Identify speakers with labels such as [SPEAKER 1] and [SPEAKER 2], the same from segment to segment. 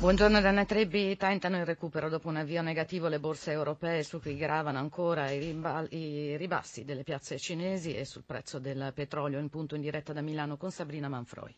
[SPEAKER 1] Buongiorno Dana Trebbi, tentano il recupero dopo un avvio negativo le borse europee su cui gravano ancora i, ribassi delle piazze cinesi e sul prezzo del petrolio in punto in diretta da Milano con Sabrina Manfroi.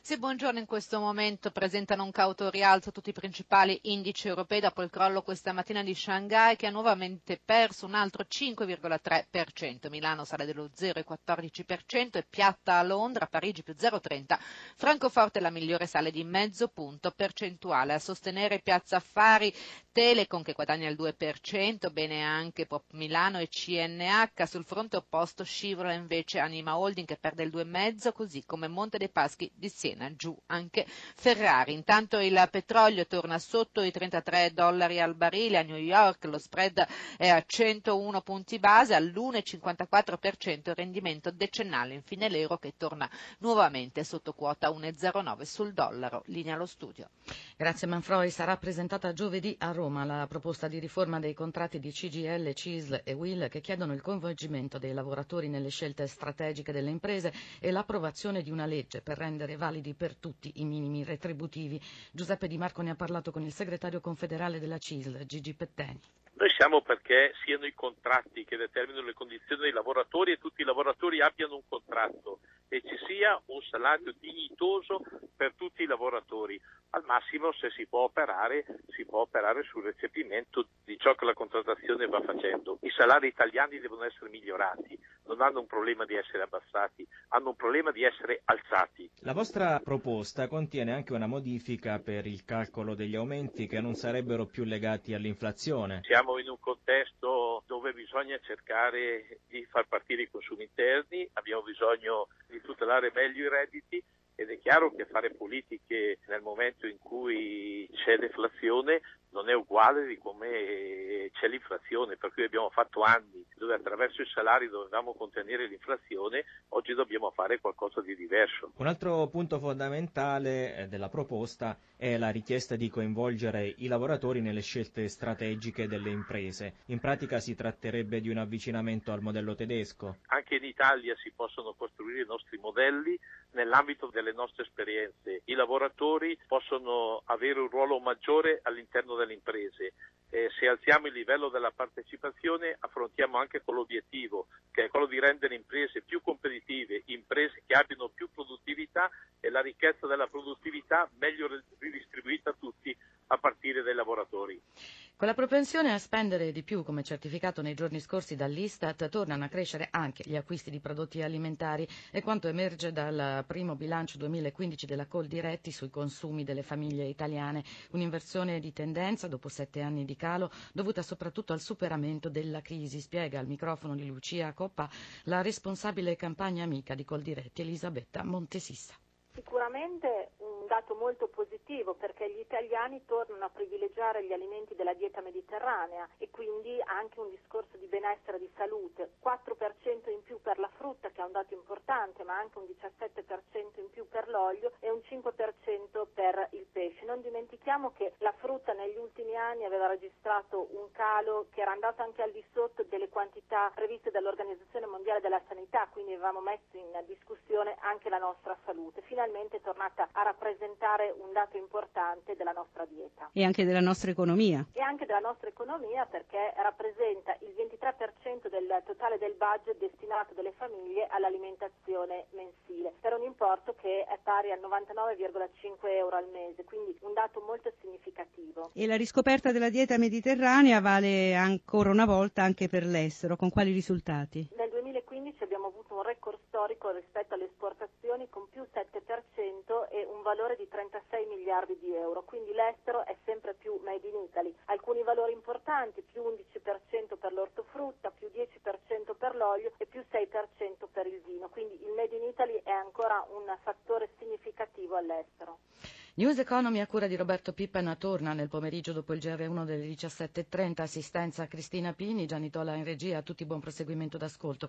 [SPEAKER 2] Sì, buongiorno. In questo momento presentano un cauto rialzo tutti i principali indici europei dopo il crollo questa mattina di Shanghai che ha nuovamente perso un altro 5,3%. Milano sale dello 0,14% e piatta a Londra, Parigi più 0,30%. Francoforte la migliore sale di mezzo punto percentuale uguale. A sostenere Piazza Affari Telecom che guadagna il 2%, bene anche Pop Milano e CNH. Sul fronte opposto scivola invece Anima Holding che perde il 2,5%, così come Monte dei Paschi di Siena, giù anche Ferrari. Intanto il petrolio torna sotto i 33 dollari al barile a New York, lo spread è a 101 punti base, all'1,54% il rendimento decennale. Infine l'euro che torna nuovamente sotto quota 1,09 sul dollaro. Linea allo studio.
[SPEAKER 1] Grazie Manfroi. Sarà presentata giovedì a Roma la proposta di riforma dei contratti di CGL, CISL e WIL che chiedono il coinvolgimento dei lavoratori nelle scelte strategiche delle imprese e l'approvazione di una legge per rendere validi per tutti i minimi retributivi. Giuseppe Di Marco ne ha parlato con il segretario confederale della CISL, Gigi Petteni.
[SPEAKER 3] Noi siamo perché siano i contratti che determinano le condizioni dei lavoratori e tutti i lavoratori abbiano un contratto e ci sia un salario dignitoso per tutti i lavoratori. Al massimo se si può operare, si può operare sul recepimento di ciò che la contrattazione va facendo. I salari italiani devono essere migliorati, non hanno un problema di essere abbassati, hanno un problema di essere alzati.
[SPEAKER 4] La vostra proposta contiene anche una modifica per il calcolo degli aumenti che non sarebbero più legati all'inflazione.
[SPEAKER 3] Siamo in un contesto dove bisogna cercare di far partire i consumi interni, abbiamo bisogno di tutelare meglio i redditi ed è chiaro che fare politiche nel momento in cui c'è deflazione non è uguale di come c'è l'inflazione, per cui abbiamo fatto anni dove attraverso i salari dovevamo contenere l'inflazione, oggi dobbiamo fare qualcosa di diverso.
[SPEAKER 4] Un altro punto fondamentale eh, della proposta è la richiesta di coinvolgere i lavoratori nelle scelte strategiche delle imprese. In pratica si tratterebbe di un avvicinamento al modello tedesco.
[SPEAKER 3] Anche in Italia si possono costruire i nostri modelli nell'ambito delle nostre esperienze. I lavoratori possono avere un ruolo maggiore all'interno delle imprese. Eh, se alziamo il livello della partecipazione affrontiamo anche quell'obiettivo che è quello di rendere imprese più competitive, imprese che abbiano più produttività e la ricchezza della produttività meglio ridistribuita a tutti a partire dai lavoratori.
[SPEAKER 1] Con la propensione a spendere di più, come certificato nei giorni scorsi dall'Istat, tornano a crescere anche gli acquisti di prodotti alimentari e quanto emerge dal primo bilancio 2015 della Coldiretti sui consumi delle famiglie italiane, un'inversione di tendenza dopo sette anni di calo dovuta soprattutto al superamento della crisi, spiega al microfono di Lucia Coppa la responsabile campagna amica di Coldiretti Elisabetta Montesissa.
[SPEAKER 5] Sicuramente un dato molto positivo italiani tornano a privilegiare gli alimenti della dieta mediterranea e quindi anche un discorso di benessere e di salute. 4% in più per la frutta che è un dato importante ma anche un 17% in più per l'olio e un 5% per il pesce. Non dimentichiamo che la frutta negli ultimi anni aveva registrato un calo che era andato anche al di sotto delle quantità previste dall'Organizzazione Mondiale della Sanità, quindi avevamo messo in discussione anche la nostra salute. Finalmente è tornata a rappresentare un dato importante della nostra dieta.
[SPEAKER 6] E anche della nostra economia.
[SPEAKER 5] E anche della nostra economia perché rappresenta il 23% del totale del budget destinato dalle famiglie all'alimentazione mensile, per un importo che è pari a 99,5 euro al mese, quindi un dato molto significativo.
[SPEAKER 6] E la riscoperta della dieta mediterranea vale ancora una volta anche per l'estero, con quali risultati?
[SPEAKER 5] Nel 2015 abbiamo avuto un record storico rispetto alle esportazioni con più 7% e un valore di 36 miliardi di euro, quindi l'estero è sempre più made in Italy. Alcuni valori importanti, più 11% per l'ortofrutta, più 10% per l'olio e più 6% per il vino, quindi il made in Italy è ancora un fattore significativo all'estero.
[SPEAKER 1] News Economy a cura di Roberto Pippen torna nel pomeriggio dopo il GR1 delle 17.30. Assistenza a Cristina Pini, Gianitola in regia. A tutti buon proseguimento d'ascolto.